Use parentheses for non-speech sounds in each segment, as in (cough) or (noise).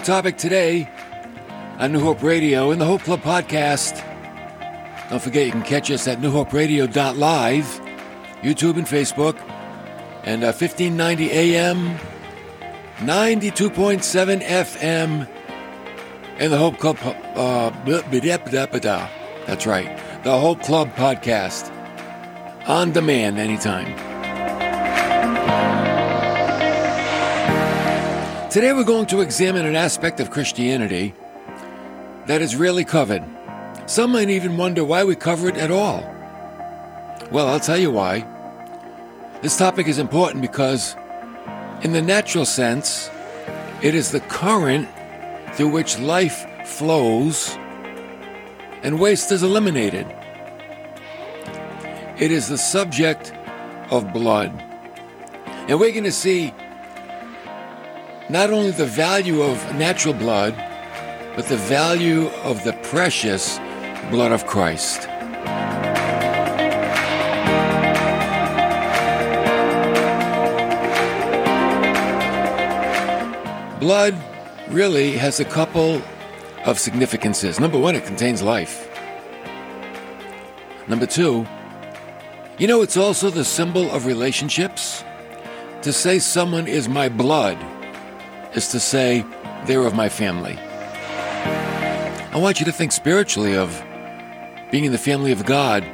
topic today on New Hope Radio and the Hope Club podcast. Don't forget you can catch us at newhoperadio.live, YouTube and Facebook, and uh, 1590 AM, 92.7 FM, and the Hope Club. Uh, that's right, the Hope Club podcast on demand anytime. Today we're going to examine an aspect of Christianity that is rarely covered. Some might even wonder why we cover it at all. Well, I'll tell you why. This topic is important because, in the natural sense, it is the current through which life flows and waste is eliminated. It is the subject of blood. And we're going to see not only the value of natural blood, but the value of the precious blood of Christ. Blood really has a couple of significances. Number one, it contains life. Number two, you know, it's also the symbol of relationships. To say someone is my blood is to say, they're of my family. I want you to think spiritually of being in the family of God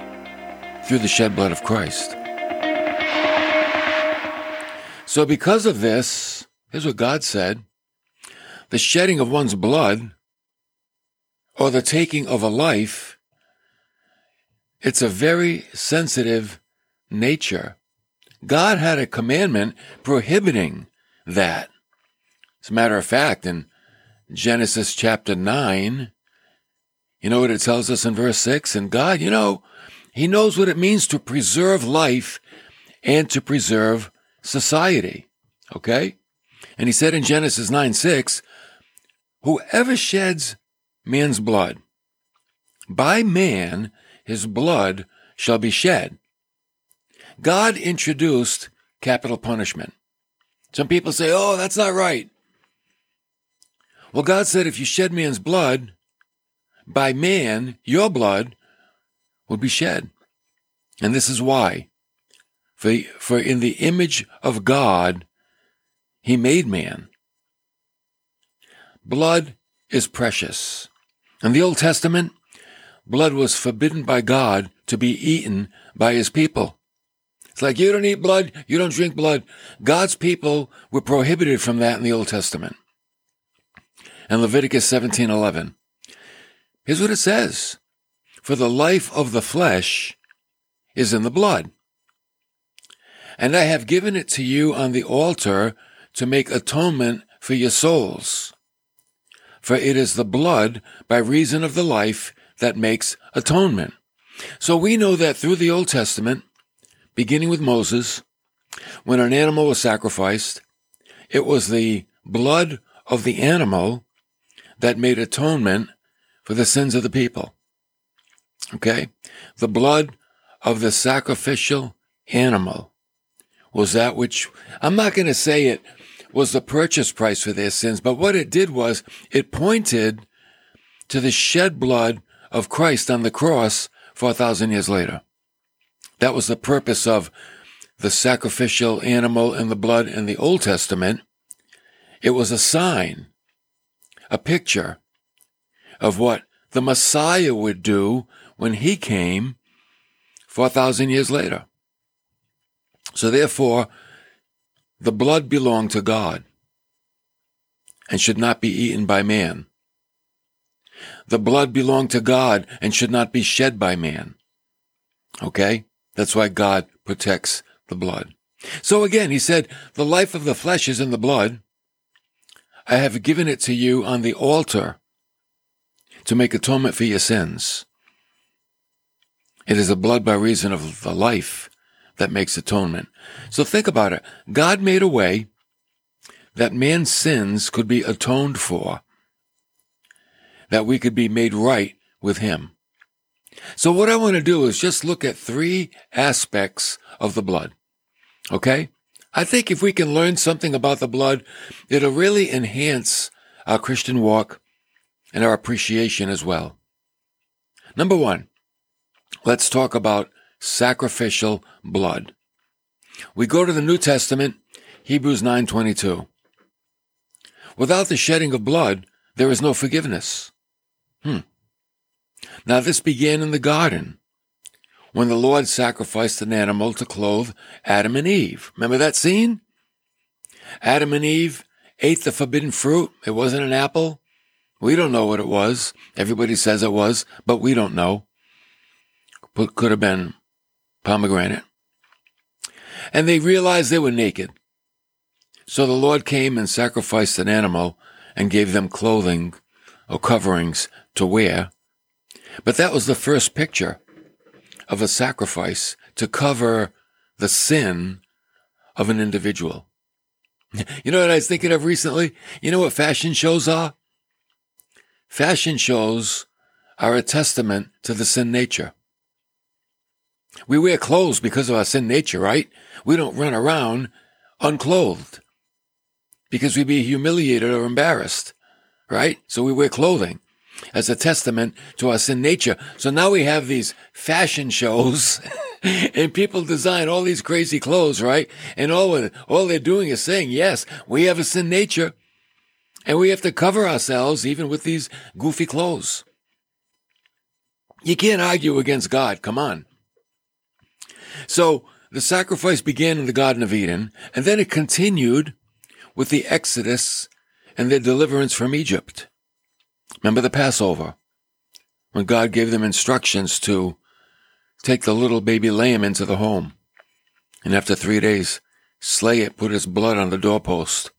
through the shed blood of Christ. So, because of this, here's what God said the shedding of one's blood or the taking of a life, it's a very sensitive nature. God had a commandment prohibiting that. As a matter of fact, in Genesis chapter 9, you know what it tells us in verse 6? And God, you know, He knows what it means to preserve life and to preserve society. Okay? And He said in Genesis 9 6, Whoever sheds man's blood, by man his blood shall be shed. God introduced capital punishment. Some people say, oh, that's not right. Well, God said if you shed man's blood, by man, your blood would be shed. And this is why. For, for in the image of God, he made man. Blood is precious. In the Old Testament, blood was forbidden by God to be eaten by his people. It's like you don't eat blood, you don't drink blood. God's people were prohibited from that in the Old Testament and Leviticus 17:11. Here's what it says: For the life of the flesh is in the blood. And I have given it to you on the altar to make atonement for your souls. For it is the blood by reason of the life that makes atonement. So we know that through the Old Testament, beginning with Moses, when an animal was sacrificed, it was the blood of the animal that made atonement for the sins of the people. Okay? The blood of the sacrificial animal was that which, I'm not going to say it was the purchase price for their sins, but what it did was it pointed to the shed blood of Christ on the cross 4,000 years later. That was the purpose of the sacrificial animal and the blood in the Old Testament. It was a sign a picture of what the Messiah would do when he came 4,000 years later. So therefore, the blood belonged to God and should not be eaten by man. The blood belonged to God and should not be shed by man. Okay? That's why God protects the blood. So again, he said, the life of the flesh is in the blood, I have given it to you on the altar to make atonement for your sins. It is the blood by reason of the life that makes atonement. So think about it. God made a way that man's sins could be atoned for, that we could be made right with him. So what I want to do is just look at three aspects of the blood. Okay? I think if we can learn something about the blood, it'll really enhance our Christian walk and our appreciation as well. Number one, let's talk about sacrificial blood. We go to the New Testament, Hebrews 9:22. Without the shedding of blood, there is no forgiveness. Hmm. Now this began in the garden when the Lord sacrificed an animal to clothe Adam and Eve. Remember that scene? Adam and Eve ate the forbidden fruit. It wasn't an apple. We don't know what it was. Everybody says it was, but we don't know. But Could have been pomegranate. And they realized they were naked. So the Lord came and sacrificed an animal and gave them clothing or coverings to wear. But that was the first picture of a sacrifice to cover the sin of an individual. You know what I was thinking of recently? You know what fashion shows are? Fashion shows are a testament to the sin nature. We wear clothes because of our sin nature, right? We don't run around unclothed because we'd be humiliated or embarrassed, right? So we wear clothing as a testament to us in nature. So now we have these fashion shows (laughs) and people design all these crazy clothes, right? And all, all they're doing is saying, yes, we have a sin nature and we have to cover ourselves even with these goofy clothes. You can't argue against God. Come on. So the sacrifice began in the Garden of Eden and then it continued with the Exodus and their deliverance from Egypt. Remember the Passover, when God gave them instructions to take the little baby lamb into the home, and after three days, slay it, put its blood on the doorpost.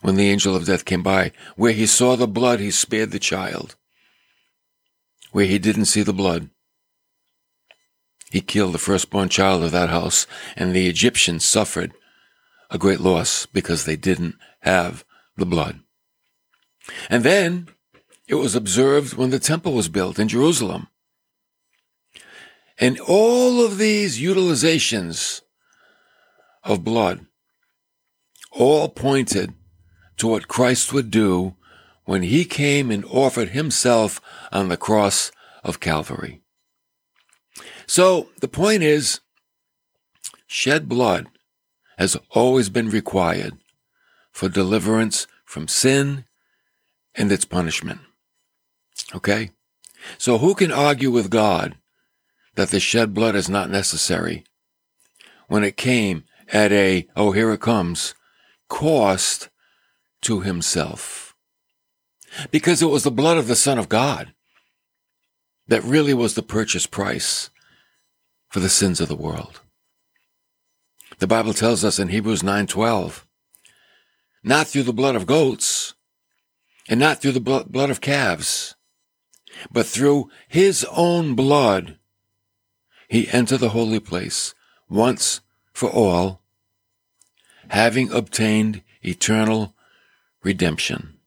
When the angel of death came by, where he saw the blood, he spared the child. Where he didn't see the blood, he killed the firstborn child of that house, and the Egyptians suffered a great loss because they didn't have the blood. And then it was observed when the temple was built in Jerusalem. And all of these utilizations of blood all pointed to what Christ would do when he came and offered himself on the cross of Calvary. So the point is, shed blood has always been required for deliverance from sin and its punishment. Okay? So who can argue with God that the shed blood is not necessary when it came at a, oh, here it comes, cost to himself? Because it was the blood of the Son of God that really was the purchase price for the sins of the world. The Bible tells us in Hebrews 9:12, not through the blood of goats and not through the blood of calves, but through his own blood he entered the holy place once for all, having obtained eternal redemption.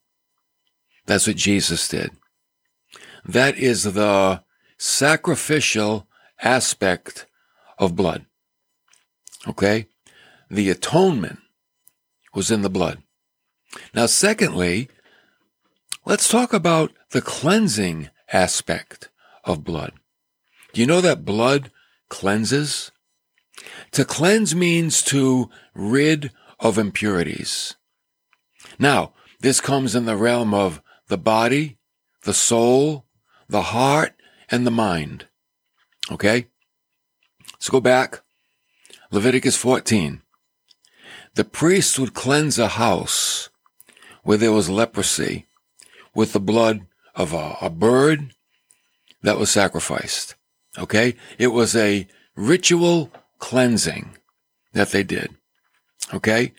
That's what Jesus did. That is the sacrificial aspect of blood. Okay? The atonement was in the blood. Now, secondly, let's talk about the cleansing aspect of blood. Do you know that blood cleanses? To cleanse means to rid of impurities. Now, this comes in the realm of the body, the soul, the heart, and the mind. Okay? Let's go back. Leviticus 14. The priest would cleanse a house where there was leprosy with the blood of a, a bird that was sacrificed. Okay? It was a ritual cleansing that they did. Okay?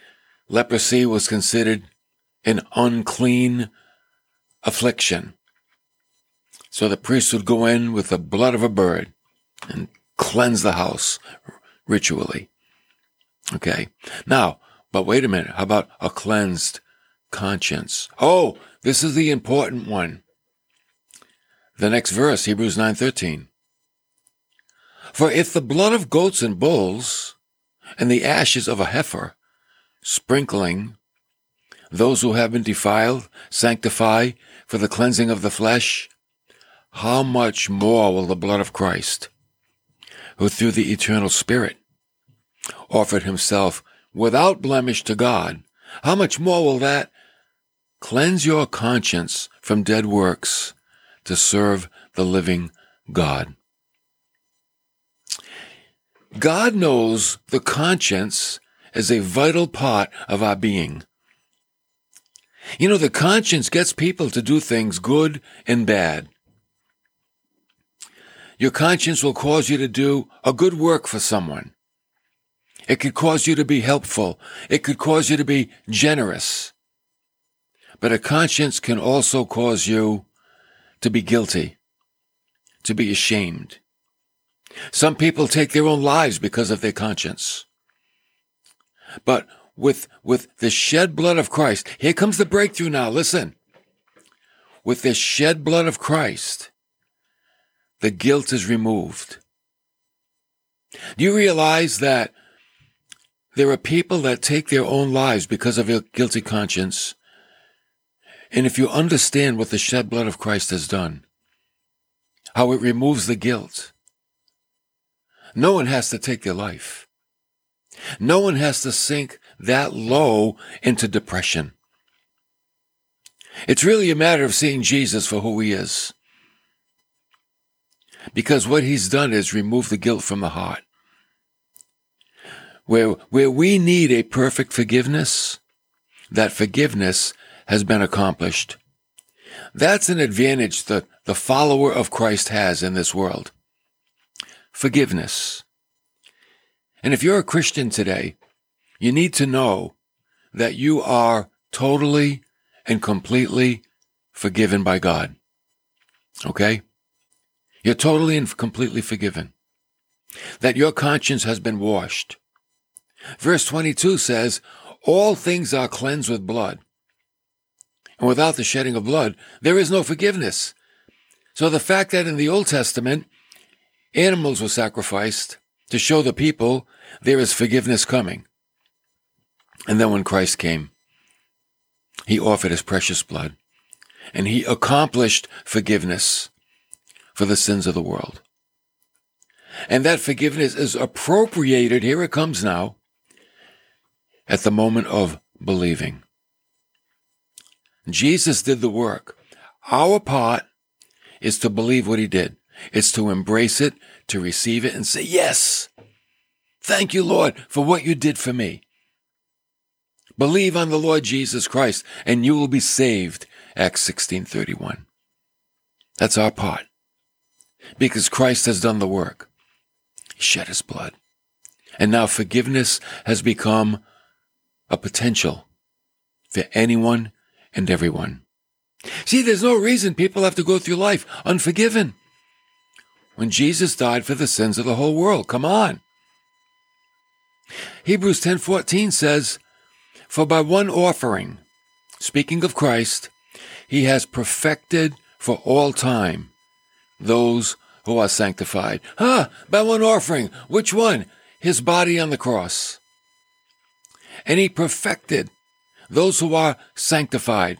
Leprosy was considered an unclean affliction. So the priest would go in with the blood of a bird and cleanse the house ritually. Okay. Now, but wait a minute. How about a cleansed conscience? Oh, this is the important one. The next verse, Hebrews 9:13. For if the blood of goats and bulls and the ashes of a heifer, sprinkling those who have been defiled sanctify for the cleansing of the flesh, how much more will the blood of Christ, who through the eternal Spirit offered himself without blemish to God, how much more will that cleanse your conscience from dead works to serve the living God? God knows the conscience is a vital part of our being. You know, the conscience gets people to do things good and bad. Your conscience will cause you to do a good work for someone. It could cause you to be helpful. It could cause you to be generous. But a conscience can also cause you to be guilty, to be ashamed. Some people take their own lives because of their conscience. But with, with the shed blood of Christ, here comes the breakthrough now. Listen. With the shed blood of Christ, the guilt is removed. Do you realize that there are people that take their own lives because of a guilty conscience? And if you understand what the shed blood of Christ has done, how it removes the guilt, no one has to take their life. No one has to sink that low into depression. It's really a matter of seeing Jesus for who he is. Because what he's done is remove the guilt from the heart. Where, where we need a perfect forgiveness, that forgiveness has been accomplished. That's an advantage that the follower of Christ has in this world forgiveness. And if you're a Christian today, you need to know that you are totally and completely forgiven by God. Okay? You're totally and completely forgiven. That your conscience has been washed. Verse 22 says, all things are cleansed with blood. And without the shedding of blood, there is no forgiveness. So the fact that in the Old Testament, Animals were sacrificed to show the people there is forgiveness coming. And then when Christ came, he offered his precious blood and he accomplished forgiveness for the sins of the world. And that forgiveness is appropriated, here it comes now, at the moment of believing. Jesus did the work. Our part is to believe what he did. It's to embrace it, to receive it and say, yes, thank you, Lord, for what you did for me. Believe on the Lord Jesus Christ and you will be saved. Acts 16:31. That's our part. Because Christ has done the work. He shed his blood. And now forgiveness has become a potential for anyone and everyone. See, there's no reason people have to go through life unforgiven when Jesus died for the sins of the whole world. Come on. Hebrews 10:14 says, "For by one offering, speaking of Christ, he has perfected for all time those who are sanctified." Huh, by one offering. Which one? His body on the cross. And he perfected those who are sanctified.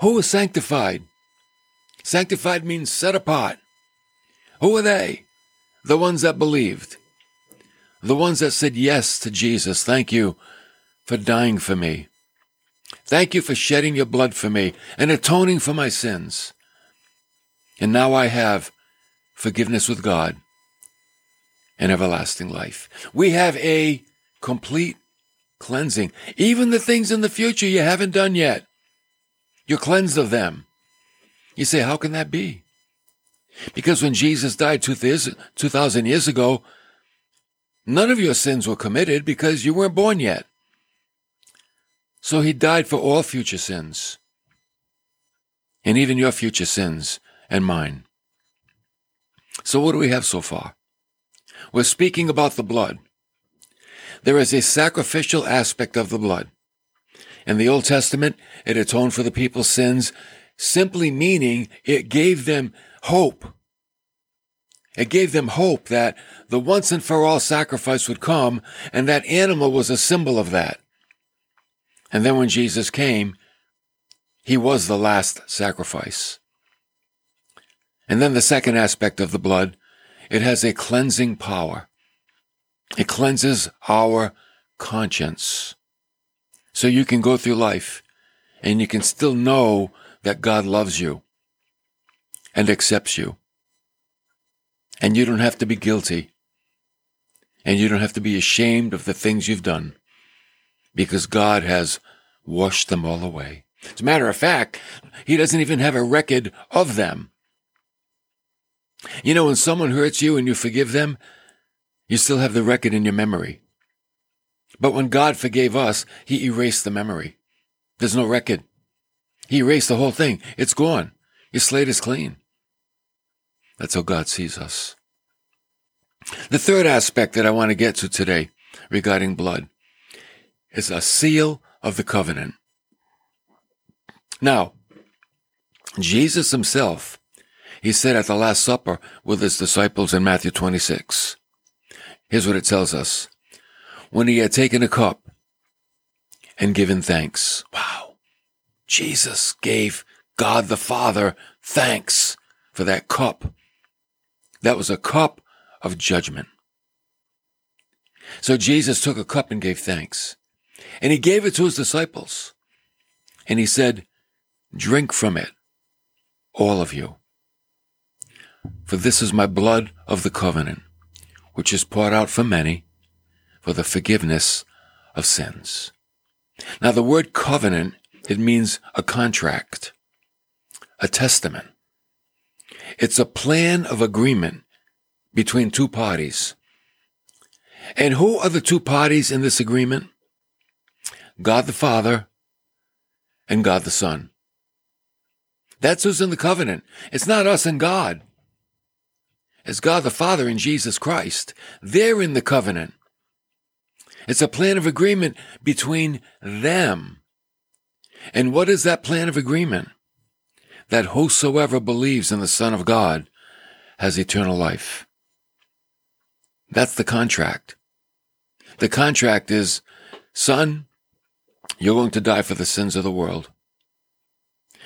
Who is sanctified? Sanctified means set apart. Who are they? The ones that believed. The ones that said yes to Jesus. Thank you for dying for me. Thank you for shedding your blood for me and atoning for my sins. And now I have forgiveness with God and everlasting life. We have a complete cleansing. Even the things in the future you haven't done yet, you're cleansed of them. You say, how can that be? Because when Jesus died 2,000 years ago, none of your sins were committed because you weren't born yet. So he died for all future sins, and even your future sins and mine. So what do we have so far? We're speaking about the blood. There is a sacrificial aspect of the blood. In the Old Testament, it atoned for the people's sins simply meaning it gave them hope. It gave them hope that the once and for all sacrifice would come, and that animal was a symbol of that. And then when Jesus came, he was the last sacrifice. And then the second aspect of the blood, it has a cleansing power. It cleanses our conscience. So you can go through life and you can still know that God loves you and accepts you. And you don't have to be guilty. And you don't have to be ashamed of the things you've done because God has washed them all away. As a matter of fact, He doesn't even have a record of them. You know, when someone hurts you and you forgive them, you still have the record in your memory. But when God forgave us, He erased the memory. There's no record. He erased the whole thing. It's gone. Your slate is clean. That's how God sees us. The third aspect that I want to get to today regarding blood is a seal of the covenant. Now, Jesus himself, he said at the Last Supper with his disciples in Matthew 26. Here's what it tells us. When he had taken a cup and given thanks. Wow. Jesus gave God the Father thanks for that cup. That was a cup of judgment. So Jesus took a cup and gave thanks. And he gave it to his disciples. And he said, drink from it, all of you. For this is my blood of the covenant, which is poured out for many for the forgiveness of sins. Now the word covenant, it means a contract, a testament. It's a plan of agreement between two parties. And who are the two parties in this agreement? God the Father and God the Son. That's who's in the covenant. It's not us and God. It's God the Father and Jesus Christ. They're in the covenant. It's a plan of agreement between them. And what is that plan of agreement? That whosoever believes in the Son of God has eternal life. That's the contract. The contract is, son, you're going to die for the sins of the world.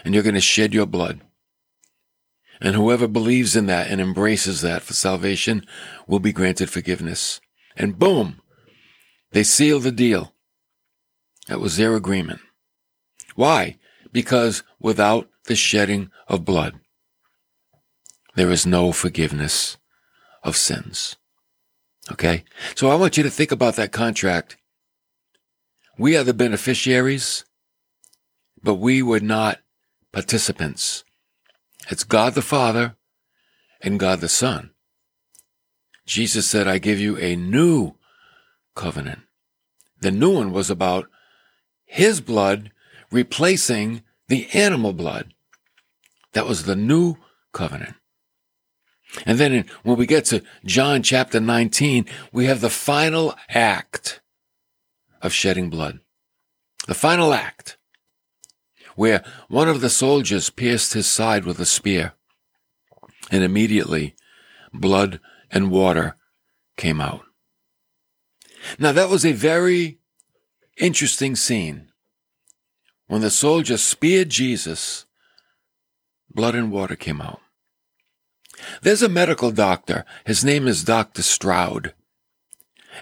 And you're going to shed your blood. And whoever believes in that and embraces that for salvation will be granted forgiveness. And boom, they seal the deal. That was their agreement. Why? Because without the shedding of blood, there is no forgiveness of sins. Okay? So I want you to think about that contract. We are the beneficiaries, but we were not participants. It's God the Father and God the Son. Jesus said, I give you a new covenant. The new one was about his blood replacing the animal blood. That was the new covenant. And then in, when we get to John chapter 19, we have the final act of shedding blood. The final act where one of the soldiers pierced his side with a spear and immediately blood and water came out. Now that was a very interesting scene. When the soldier speared Jesus, blood and water came out. There's a medical doctor. His name is Dr. Stroud.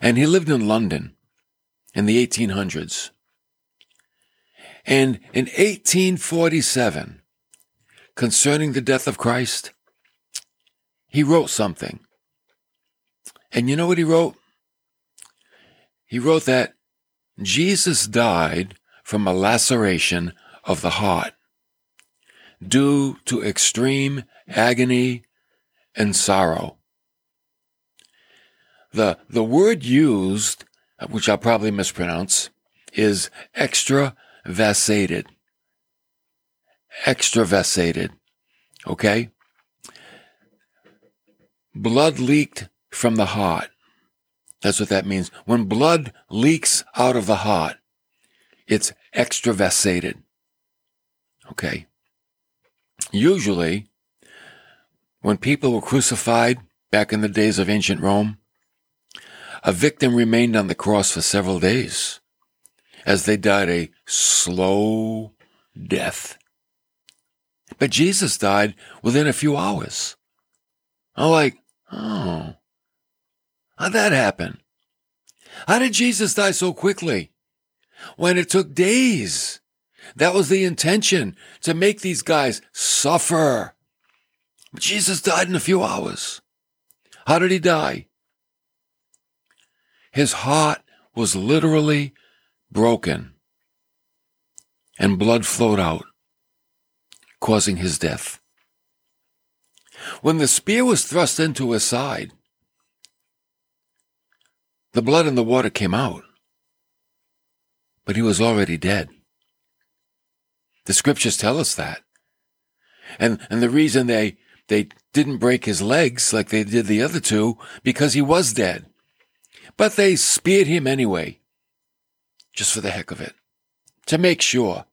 And he lived in London in the 1800s. And in 1847, concerning the death of Christ, he wrote something. And you know what he wrote? He wrote that Jesus died from a laceration of the heart due to extreme agony and sorrow. The, the word used, which I'll probably mispronounce, is extravasated. Extravasated. Okay? Blood leaked from the heart. That's what that means. When blood leaks out of the heart, it's extravasated. Okay. Usually, when people were crucified back in the days of ancient Rome, a victim remained on the cross for several days as they died a slow death. But Jesus died within a few hours. I'm like, oh, how'd that happen? How did Jesus die so quickly when it took days? That was the intention to make these guys suffer. But Jesus died in a few hours. How did he die? His heart was literally broken and blood flowed out, causing his death. When the spear was thrust into his side, the blood and the water came out, but he was already dead. The scriptures tell us that. And, and the reason they, they didn't break his legs like they did the other two, because he was dead. But they speared him anyway, just for the heck of it, to make sure.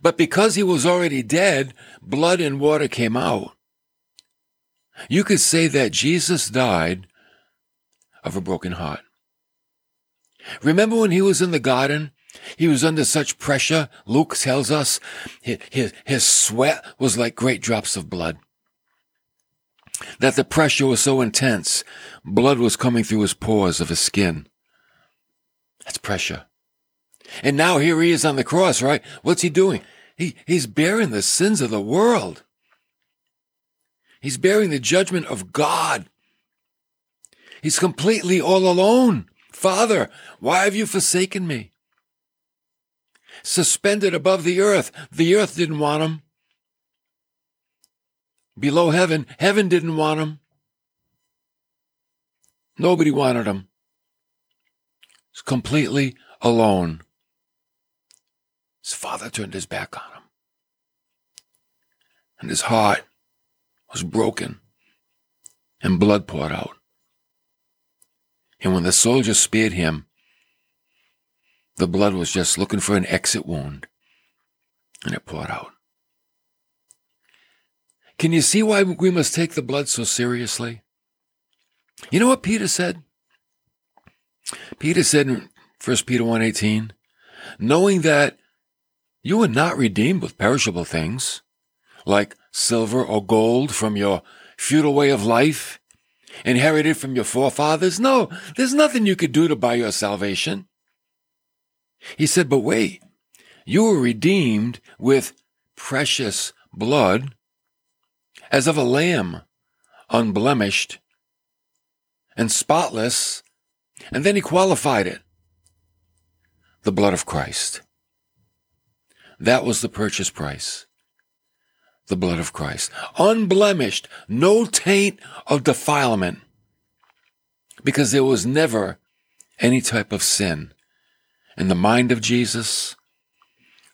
But because he was already dead, blood and water came out. You could say that Jesus died of a broken heart. Remember when he was in the garden? He was under such pressure, Luke tells us, his, his, sweat was like great drops of blood. That the pressure was so intense, blood was coming through his pores of his skin. That's pressure. And now here he is on the cross, right? What's he doing? He, he's bearing the sins of the world. He's bearing the judgment of God. He's completely all alone. Father, why have you forsaken me? Suspended above the earth. The earth didn't want him. Below heaven, heaven didn't want him. Nobody wanted him. He's completely alone. His father turned his back on him. And his heart was broken and blood poured out. And when the soldiers speared him, the blood was just looking for an exit wound and it poured out. Can you see why we must take the blood so seriously? You know what Peter said? Peter said in 1 Peter 1:18, knowing that you were not redeemed with perishable things, like silver or gold from your futile way of life, inherited from your forefathers. No, there's nothing you could do to buy your salvation. He said, but wait, you were redeemed with precious blood as of a lamb, unblemished and spotless. And then he qualified it. The blood of Christ. That was the purchase price. The blood of Christ. Unblemished, no taint of defilement. Because there was never any type of sin in the mind of Jesus,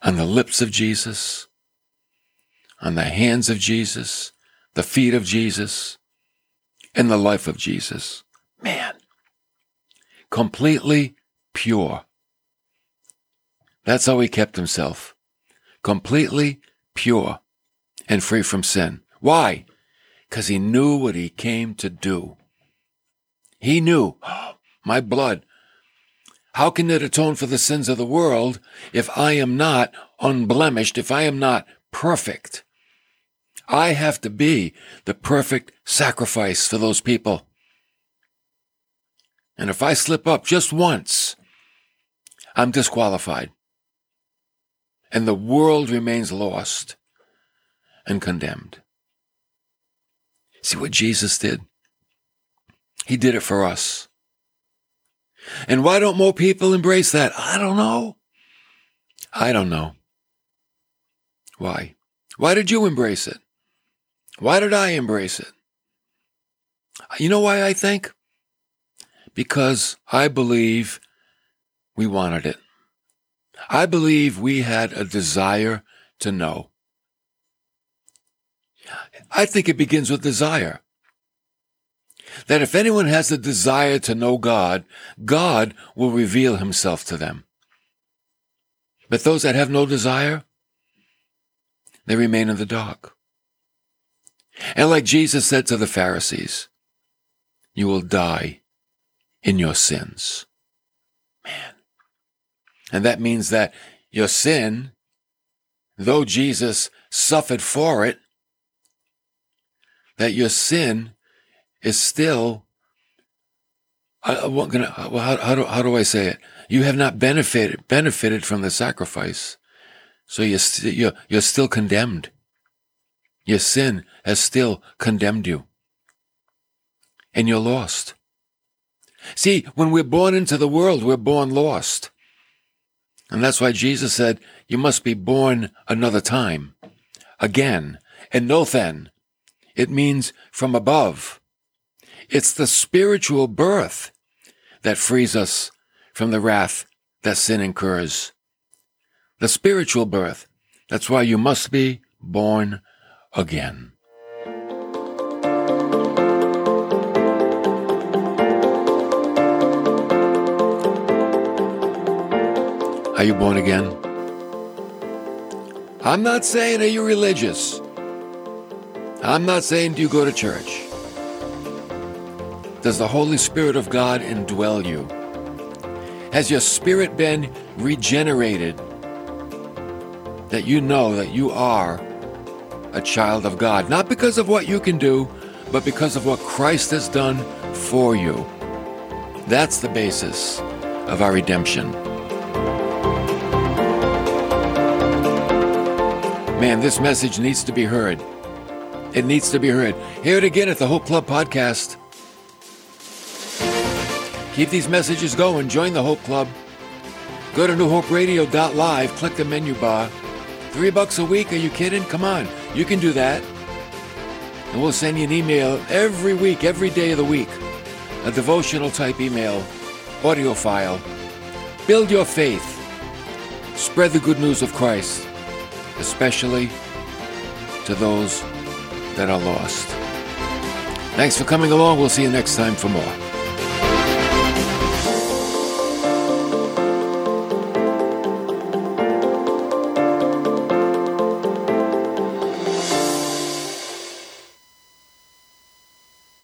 on the lips of Jesus, on the hands of Jesus, the feet of Jesus, in the life of Jesus. Man, completely pure. That's how he kept himself completely pure and free from sin. Why? Because he knew what he came to do. He knew, oh, (gasps) my blood. How can it atone for the sins of the world if I am not unblemished, if I am not perfect? I have to be the perfect sacrifice for those people. And if I slip up just once, I'm disqualified and the world remains lost and condemned. See what Jesus did? He did it for us. And why don't more people embrace that? I don't know. I don't know. Why? Why did you embrace it? Why did I embrace it? You know why I think? Because I believe we wanted it. I believe we had a desire to know. I think it begins with desire. That if anyone has a desire to know God, God will reveal himself to them. But those that have no desire, they remain in the dark. And like Jesus said to the Pharisees, you will die in your sins. Man. And that means that your sin, though Jesus suffered for it, that your sin is still I, gonna, uh, how, how, do, how do I say it? You have not benefited, benefited from the sacrifice. So you're, st- you're, you're still condemned. Your sin has still condemned you. And you're lost. See, when we're born into the world, we're born lost. And that's why Jesus said, you must be born another time, again, anothen. It means from above. It's the spiritual birth that frees us from the wrath that sin incurs. The spiritual birth. That's why you must be born again. Are you born again? I'm not saying are you religious. I'm not saying do you go to church does the Holy Spirit of God indwell you? Has your spirit been regenerated that you know that you are a child of God? Not because of what you can do, but because of what Christ has done for you. That's the basis of our redemption. Man, this message needs to be heard. It needs to be heard. Hear it again at the Hope Club podcast. Keep these messages going. Join the Hope Club. Go to newhoperadio.live, click the menu bar. Three bucks a week? Are you kidding? Come on. You can do that. And we'll send you an email every week, every day of the week. A devotional type email, audio file. Build your faith. Spread the good news of Christ, especially to those that are lost. Thanks for coming along. We'll see you next time for more.